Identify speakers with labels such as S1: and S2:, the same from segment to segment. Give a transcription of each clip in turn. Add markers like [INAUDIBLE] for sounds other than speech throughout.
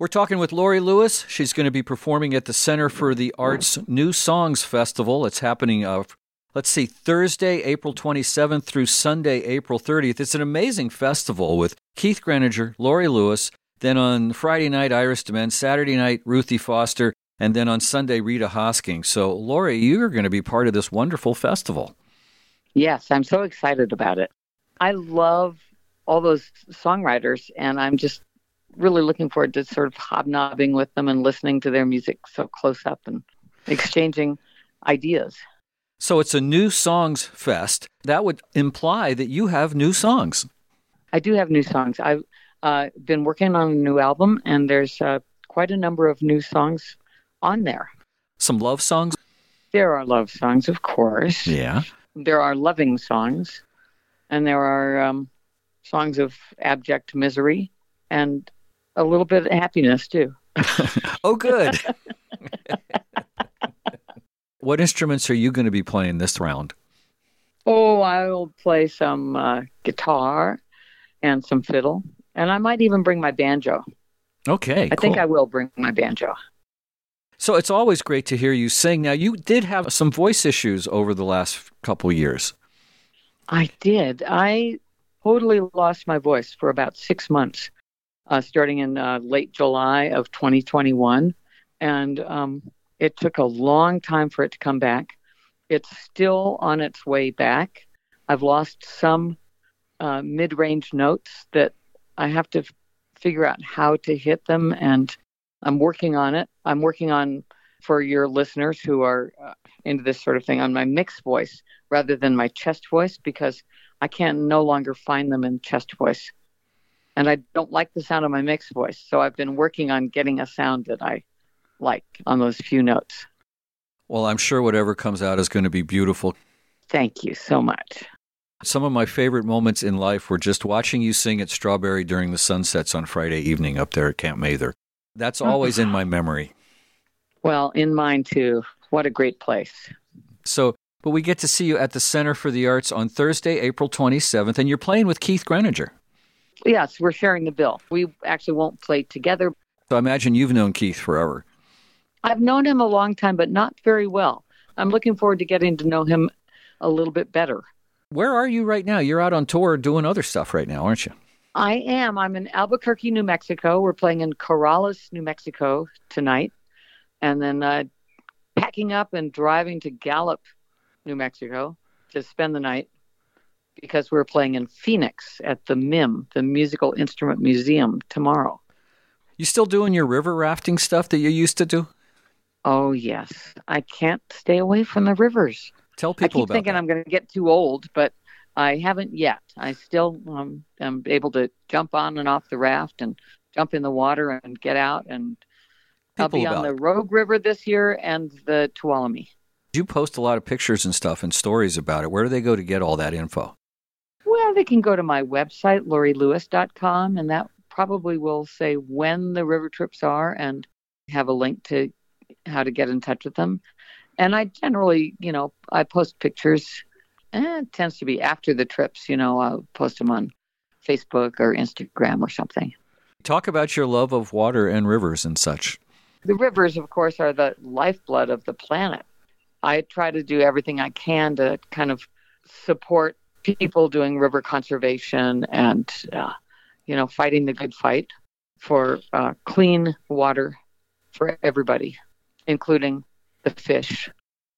S1: We're talking with Laurie Lewis. She's going to be performing at the Center for the Arts New Songs Festival. It's happening, uh, let's see, Thursday, April 27th through Sunday, April 30th. It's an amazing festival with Keith Greninger, Laurie Lewis, then on Friday night, Iris DeMent, Saturday night, Ruthie Foster, and then on Sunday, Rita Hosking. So, Laurie, you're going to be part of this wonderful festival.
S2: Yes, I'm so excited about it. I love all those songwriters, and I'm just really looking forward to sort of hobnobbing with them and listening to their music so close up and exchanging ideas.
S1: So it's a new songs fest. That would imply that you have new songs.
S2: I do have new songs. I've uh, been working on a new album, and there's uh, quite a number of new songs on there.
S1: Some love songs?
S2: There are love songs, of course.
S1: Yeah.
S2: There are loving songs, and there are um, songs of abject misery and a little bit of happiness too. [LAUGHS]
S1: oh, good. [LAUGHS] what instruments are you going to be playing this round?
S2: Oh, I will play some uh, guitar and some fiddle, and I might even bring my banjo.
S1: Okay,
S2: I cool. think I will bring my banjo.
S1: So it's always great to hear you sing. Now, you did have some voice issues over the last couple years.
S2: I did. I totally lost my voice for about six months uh, starting in uh, late July of 2021. And um, it took a long time for it to come back. It's still on its way back. I've lost some uh, mid range notes that I have to f- figure out how to hit them, and I'm working on it. I'm working on, for your listeners who are uh, into this sort of thing, on my mixed voice rather than my chest voice because I can no longer find them in chest voice and I don't like the sound of my mixed voice. So I've been working on getting a sound that I like on those few notes.
S1: Well, I'm sure whatever comes out is going to be beautiful.
S2: Thank you so much.
S1: Some of my favorite moments in life were just watching you sing at Strawberry during the sunsets on Friday evening up there at Camp Mather. That's uh-huh. always in my memory.
S2: Well, in mine too. What a great place.
S1: So, but we get to see you at the Center for the Arts on Thursday, April 27th, and you're playing with Keith Greninger.
S2: Yes, we're sharing the bill. We actually won't play together.
S1: So I imagine you've known Keith forever.
S2: I've known him a long time, but not very well. I'm looking forward to getting to know him a little bit better.
S1: Where are you right now? You're out on tour doing other stuff right now, aren't you?
S2: I am. I'm in Albuquerque, New Mexico. We're playing in Corrales, New Mexico tonight. And then uh, packing up and driving to Gallup, New Mexico to spend the night because we're playing in Phoenix at the MIM, the Musical Instrument Museum, tomorrow.
S1: You still doing your river rafting stuff that you used to do?
S2: Oh yes, I can't stay away from the rivers.
S1: Tell people
S2: I keep thinking
S1: that.
S2: I'm going to get too old, but I haven't yet. I still um, am able to jump on and off the raft and jump in the water and get out. And
S1: people
S2: I'll be on the Rogue River this year and the Tuolumne.
S1: You post a lot of pictures and stuff and stories about it. Where do they go to get all that info?
S2: They can go to my website, laurielewis.com, and that probably will say when the river trips are and have a link to how to get in touch with them. And I generally, you know, I post pictures. Eh, it tends to be after the trips, you know, I'll post them on Facebook or Instagram or something.
S1: Talk about your love of water and rivers and such.
S2: The rivers, of course, are the lifeblood of the planet. I try to do everything I can to kind of support people doing river conservation and, uh, you know, fighting the good fight for uh, clean water for everybody, including the fish.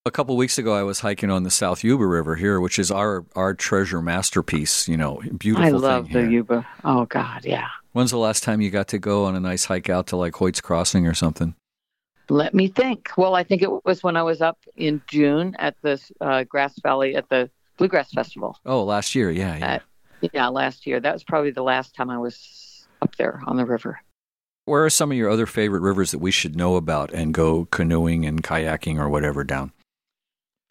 S1: A couple weeks ago, I was hiking on the South Yuba River here, which is our our treasure masterpiece. You know, beautiful.
S2: I love the. Yuba. Oh God, yeah.
S1: When's the last time you got to go on a nice hike out to like Hoyt's Crossing or something?
S2: Let me think. Well, I think it was when I was up in June at the uh, Grass Valley at the Bluegrass Festival.
S1: Oh, last year, yeah, yeah.
S2: Uh, yeah, last year. That was probably the last time I was up there on the river.
S1: Where are some of your other favorite rivers that we should know about and go canoeing and kayaking or whatever down?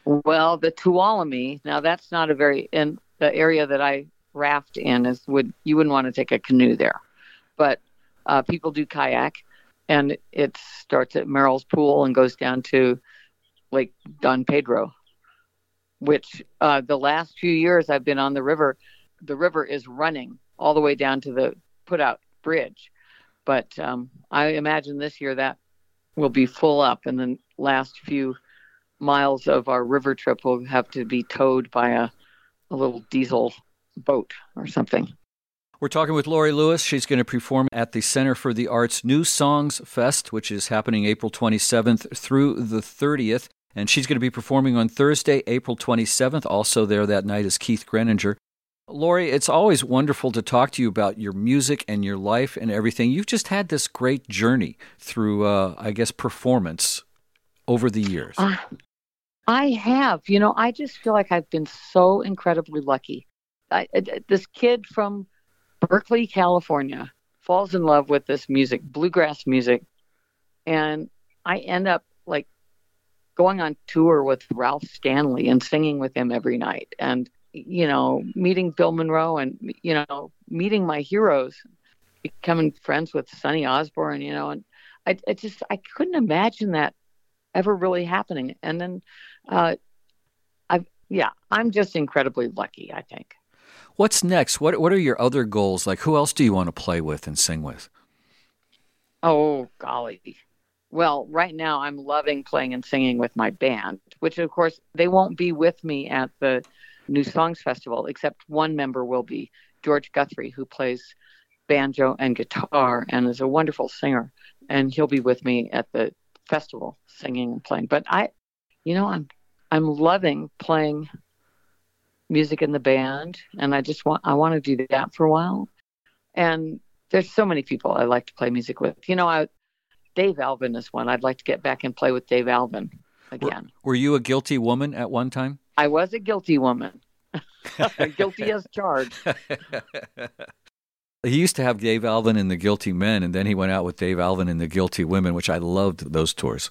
S2: Well, the Tuolumne. Now that's not a very in the area that I raft in is would you wouldn't want to take a canoe there, but uh, people do kayak, and it starts at Meral's Pool and goes down to Lake Don Pedro, which uh, the last few years I've been on the river, the river is running all the way down to the put out bridge. But um, I imagine this year that will be full up, and the last few miles of our river trip will have to be towed by a, a little diesel boat or something.
S1: We're talking with Laurie Lewis. She's going to perform at the Center for the Arts New Songs Fest, which is happening April 27th through the 30th. And she's going to be performing on Thursday, April 27th. Also, there that night is Keith Greninger. Laurie, it's always wonderful to talk to you about your music and your life and everything. You've just had this great journey through, uh, I guess, performance over the years. Uh,
S2: I have. You know, I just feel like I've been so incredibly lucky. I, this kid from Berkeley, California, falls in love with this music, bluegrass music, and I end up going on tour with Ralph Stanley and singing with him every night, and you know, meeting Bill Monroe and you know, meeting my heroes, becoming friends with Sonny Osborne, you know, and I, I just I couldn't imagine that ever really happening, and then uh, I've yeah, I'm just incredibly lucky, I think.
S1: What's next? What What are your other goals? Like, who else do you want to play with and sing with?
S2: Oh golly, well, right now I'm loving playing and singing with my band, which of course they won't be with me at the New Songs Festival, except one member will be George Guthrie, who plays banjo and guitar and is a wonderful singer, and he'll be with me at the festival singing and playing. But I, you know, I'm I'm loving playing music in the band, and I just want I want to do that for a while. And there's so many people I like to play music with. You know, I, Dave Alvin is one. I'd like to get back and play with Dave Alvin again.
S1: Were, were you a guilty woman at one time?
S2: I was a guilty woman. [LAUGHS] [LAUGHS] guilty as charged. [LAUGHS]
S1: He used to have Dave Alvin and the Guilty Men, and then he went out with Dave Alvin and the Guilty Women, which I loved those tours.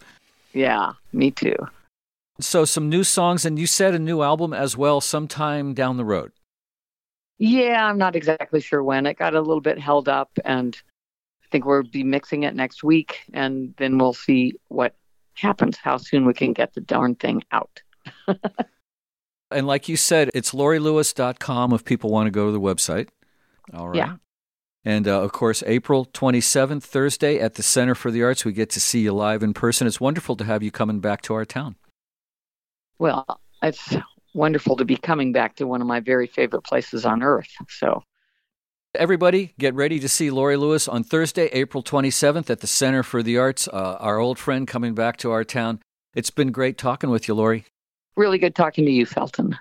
S2: Yeah, me too.
S1: So, some new songs, and you said a new album as well sometime down the road.
S2: Yeah, I'm not exactly sure when. It got a little bit held up, and think we'll be mixing it next week, and then we'll see what happens, how soon we can get the darn thing out. [LAUGHS]
S1: and like you said, it's laurielewis.com if people want to go to the website. All right.
S2: Yeah.
S1: And uh, of course, April 27th, Thursday, at the Center for the Arts, we get to see you live in person. It's wonderful to have you coming back to our town.
S2: Well, it's wonderful to be coming back to one of my very favorite places on earth. So,
S1: everybody, get ready to see Laurie Lewis on Thursday, April 27th at the Center for the Arts. Uh, our old friend coming back to our town. It's been great talking with you, Laurie.
S2: Really good talking to you, Felton.